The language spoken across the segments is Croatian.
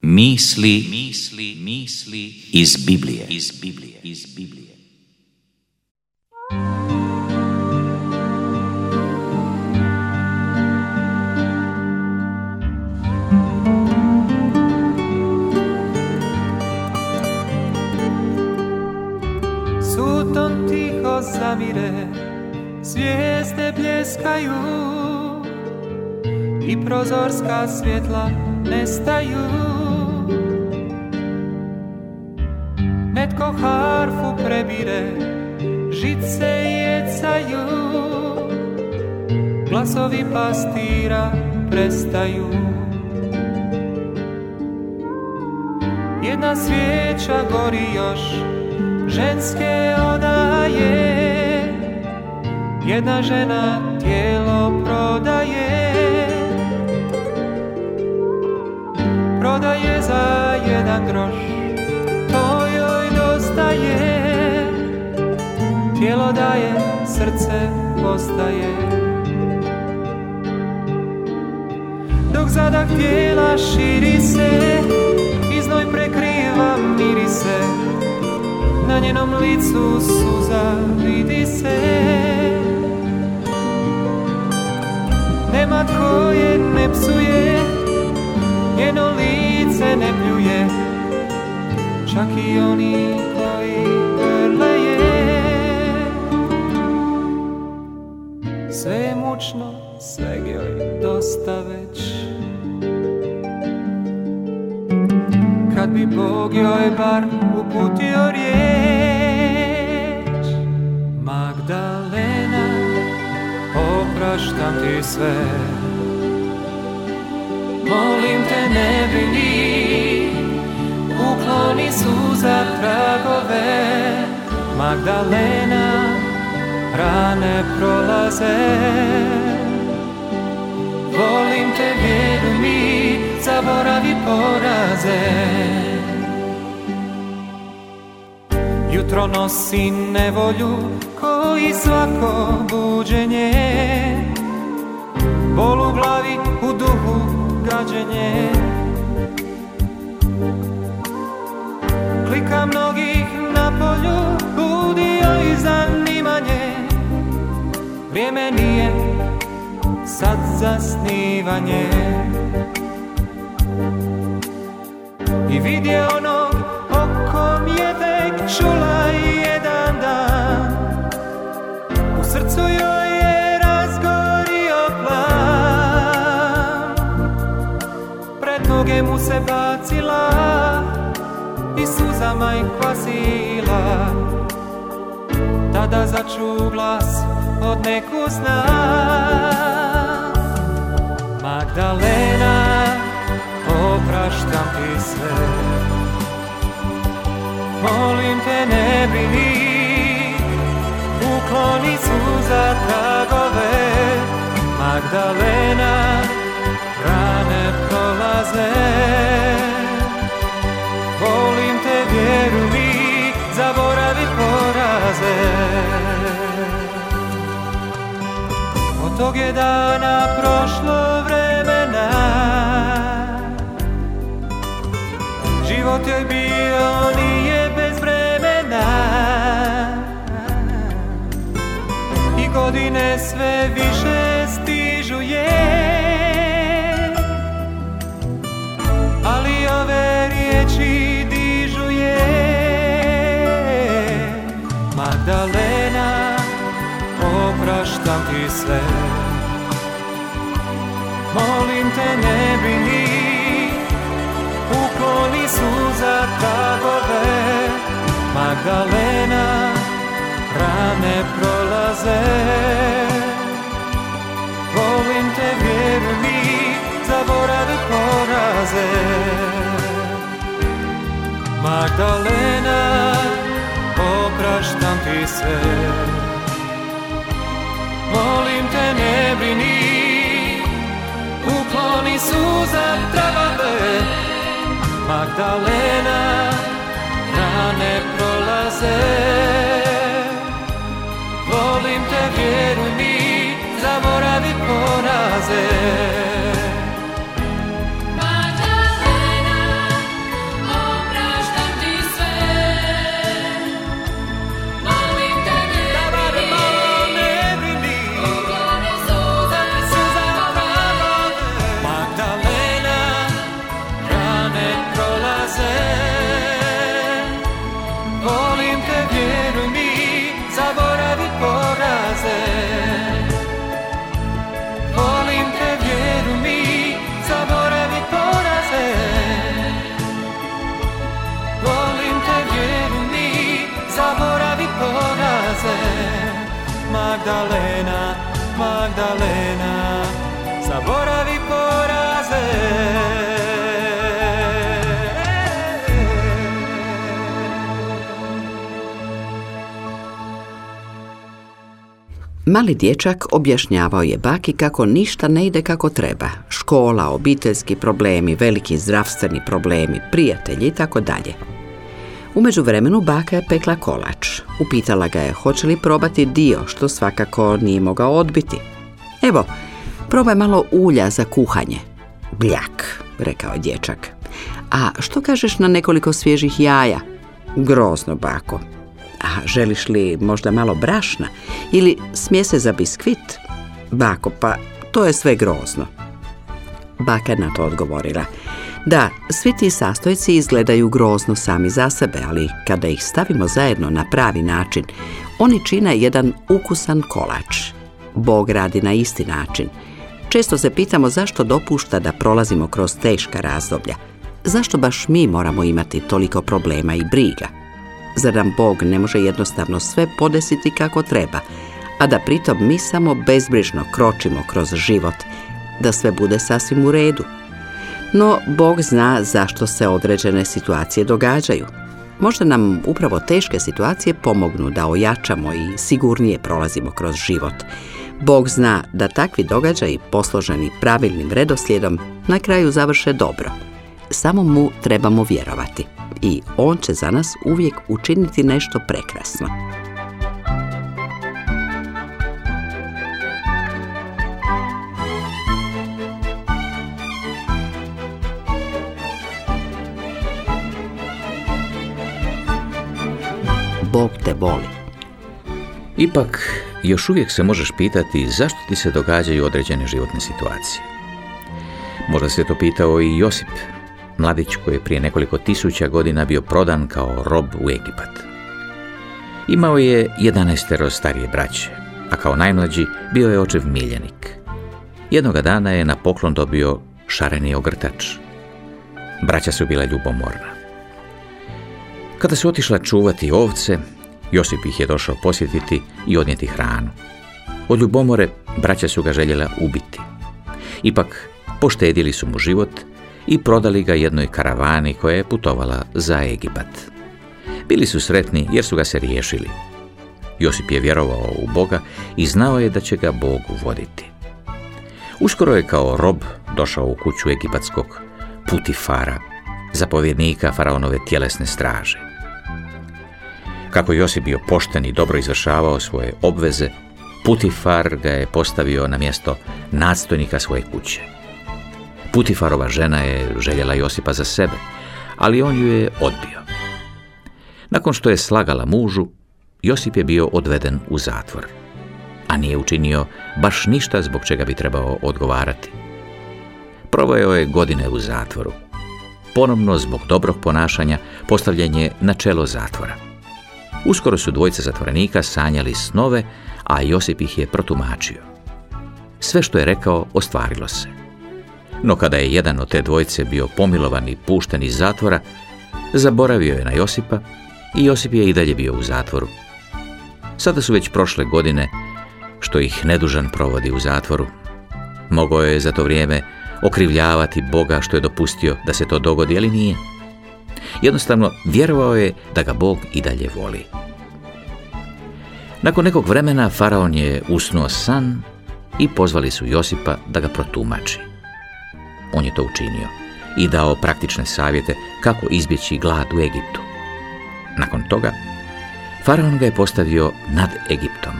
Misli, misli, misli iz Biblije, iz Biblije, iz Biblije. Sutom tiho zamire, zvijezde bljeskaju i prozorska svjetla nestaju. Netko harfu prebire, žice jecaju, glasovi pastira prestaju. Jedna svijeća gori još, ženske odaje, jedna žena tijelo prodaje. Prodaje za jedan groš, Tijelo daje, srce postaje. Dok zadah tijela širi se, iznoj prekriva mirise, na njenom licu suza vidi se. Nema tko je ne psuje, njeno lice ne pljuje, čak i oni koji Sve je mučno, sve joj dosta već. Kad bi Bog joj bar uputio riječ Magdalena, opraštam ti sve Molim te ne brini, ukloni suza tragove Magdalena, rane prolaze. Volim te, vjeruj mi, zaboravi poraze. Jutro nosi nevolju koji svako buđenje. Bol u glavi, u duhu, gađenje. Klika mnogih na Vrijeme nije sad zasnivanje I vidje onog o kom je tek čula jedan dan. U srcu joj je razgorio plan Pred noge mu se bacila I suzama ih kvasila. Tada začu glas od neku zna Magdalena, opraštam ti sve Molim te ne brini, ukloni suza tragove Magdalena, rane prolaze Volim te, vjeruj mi, zaboravi tog je dana prošlo vremena. Život joj bio nije bez vremena. I godine sve više stižu je. Ali ove riječi dižu je. Magdalena opraštam ti sve te ne brini Ukloni suza tragove. Magdalena Rane prolaze. Volim te vjeruj mi Zaboravi poraze. Magdalena Opraštam ti sve Magdalena Rane prolaze Magdalena, Magdalena, zaboravi poraze. Mali dječak objašnjavao je baki kako ništa ne ide kako treba. Škola, obiteljski problemi, veliki zdravstveni problemi, prijatelji i tako dalje. U međuvremenu baka je pekla kolač. Upitala ga je hoće li probati dio, što svakako nije mogao odbiti. Evo, probaj malo ulja za kuhanje. Bljak, rekao je dječak. A što kažeš na nekoliko svježih jaja? Grozno, bako. A želiš li možda malo brašna ili smjese za biskvit? Bako, pa to je sve grozno. Baka je na to odgovorila. Da, svi ti sastojci izgledaju grozno sami za sebe, ali kada ih stavimo zajedno na pravi način, oni čine jedan ukusan kolač. Bog radi na isti način. Često se pitamo zašto dopušta da prolazimo kroz teška razdoblja. Zašto baš mi moramo imati toliko problema i briga? Zar nam Bog ne može jednostavno sve podesiti kako treba, a da pritom mi samo bezbrižno kročimo kroz život, da sve bude sasvim u redu? No, Bog zna zašto se određene situacije događaju. Možda nam upravo teške situacije pomognu da ojačamo i sigurnije prolazimo kroz život. Bog zna da takvi događaji posloženi pravilnim redoslijedom na kraju završe dobro. Samo mu trebamo vjerovati i on će za nas uvijek učiniti nešto prekrasno. Bog te voli. Ipak, još uvijek se možeš pitati zašto ti se događaju određene životne situacije. Možda se to pitao i Josip, mladić koji je prije nekoliko tisuća godina bio prodan kao rob u Egipat. Imao je 11 starije braće, a kao najmlađi bio je očev miljenik. Jednoga dana je na poklon dobio šareni ogrtač. Braća su bila ljubomorna. Kada su otišla čuvati ovce, Josip ih je došao posjetiti i odnijeti hranu. Od ljubomore braća su ga željela ubiti. Ipak poštedili su mu život i prodali ga jednoj karavani koja je putovala za Egipat. Bili su sretni jer su ga se riješili. Josip je vjerovao u Boga i znao je da će ga Bog voditi. Uskoro je kao rob došao u kuću egipatskog Putifara, zapovjednika faraonove tjelesne straže. Kako Josip bio pošten i dobro izvršavao svoje obveze, Putifar ga je postavio na mjesto nadstojnika svoje kuće. Putifarova žena je željela Josipa za sebe, ali on ju je odbio. Nakon što je slagala mužu, Josip je bio odveden u zatvor, a nije učinio baš ništa zbog čega bi trebao odgovarati. Proveo je godine u zatvoru. Ponovno zbog dobrog ponašanja postavljen je na čelo zatvora. Uskoro su dvojice zatvorenika sanjali snove, a Josip ih je protumačio. Sve što je rekao ostvarilo se. No kada je jedan od te dvojice bio pomilovan i pušten iz zatvora, zaboravio je na Josipa i Josip je i dalje bio u zatvoru. Sada su već prošle godine što ih nedužan provodi u zatvoru. Mogao je za to vrijeme okrivljavati Boga što je dopustio da se to dogodi, ali nije. Jednostavno vjerovao je da ga Bog i dalje voli. Nakon nekog vremena faraon je usnuo san i pozvali su Josipa da ga protumači. On je to učinio i dao praktične savjete kako izbjeći glad u Egiptu. Nakon toga, faraon ga je postavio nad Egiptom,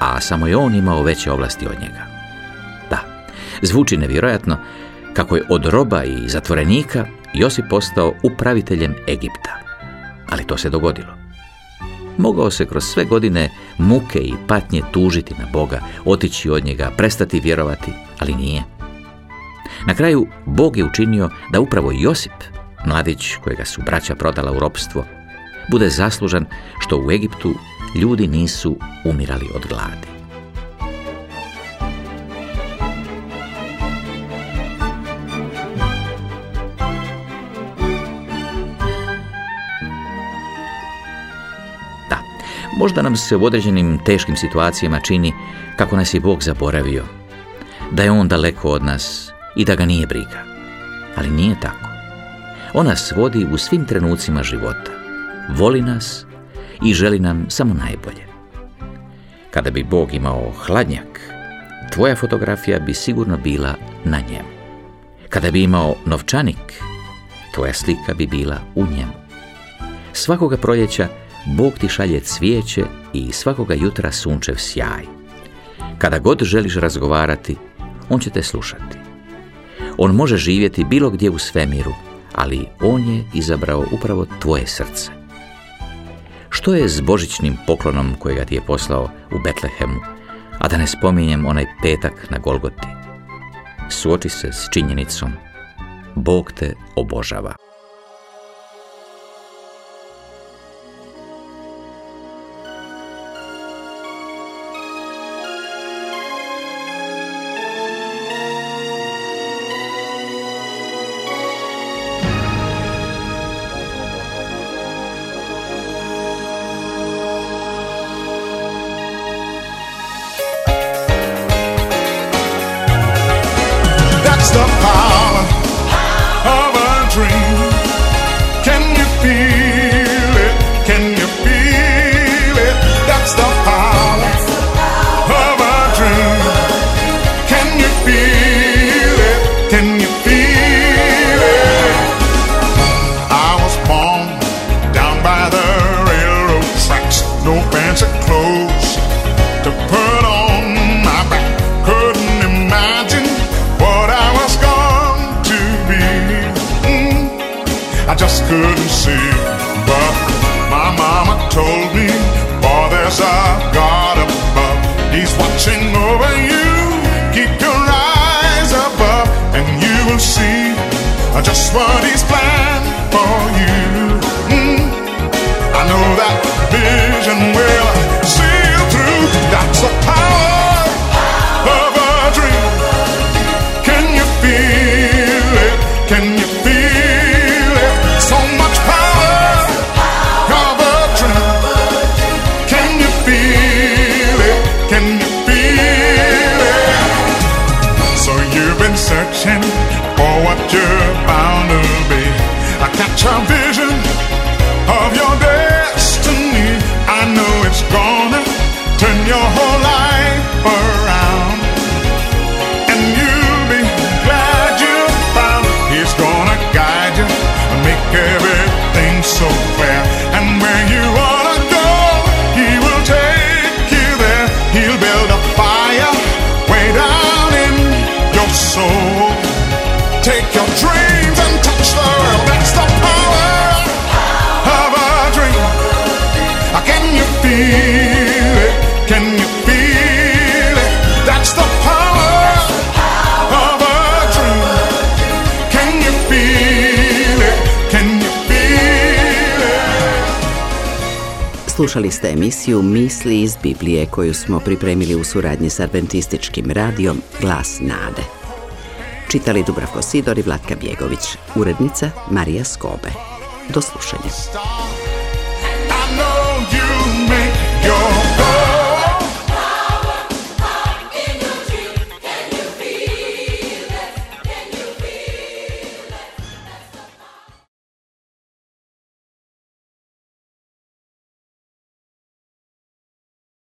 a samo je on imao veće ovlasti od njega. Zvuči nevjerojatno kako je od roba i zatvorenika Josip postao upraviteljem Egipta. Ali to se dogodilo. Mogao se kroz sve godine muke i patnje tužiti na Boga, otići od njega, prestati vjerovati, ali nije. Na kraju Bog je učinio da upravo Josip, mladić kojega su braća prodala u ropstvo, bude zaslužan što u Egiptu ljudi nisu umirali od gladi. Možda nam se u određenim teškim situacijama čini kako nas je Bog zaboravio, da je On daleko od nas i da ga nije briga. Ali nije tako. On nas vodi u svim trenucima života. Voli nas i želi nam samo najbolje. Kada bi Bog imao hladnjak, tvoja fotografija bi sigurno bila na njemu. Kada bi imao novčanik, tvoja slika bi bila u njemu. Svakoga proljeća Bog ti šalje cvijeće i svakoga jutra sunčev sjaj. Kada god želiš razgovarati, on će te slušati. On može živjeti bilo gdje u svemiru, ali on je izabrao upravo tvoje srce. Što je s božićnim poklonom kojega ti je poslao u Betlehemu, a da ne spominjem onaj petak na Golgoti? Suoči se s činjenicom, Bog te obožava. the power of a dream. Can you feel it? Can you feel it? That's the power of a dream. Can you feel it? Can you feel it? I was born down by the railroad tracks. No just what he's planning. Slušali ste emisiju Misli iz Biblije koju smo pripremili u suradnji s adventističkim radijom Glas Nade. Čitali Dubravko Sidor i Vlatka Bjegović, urednica Marija Skobe. Do slušanja.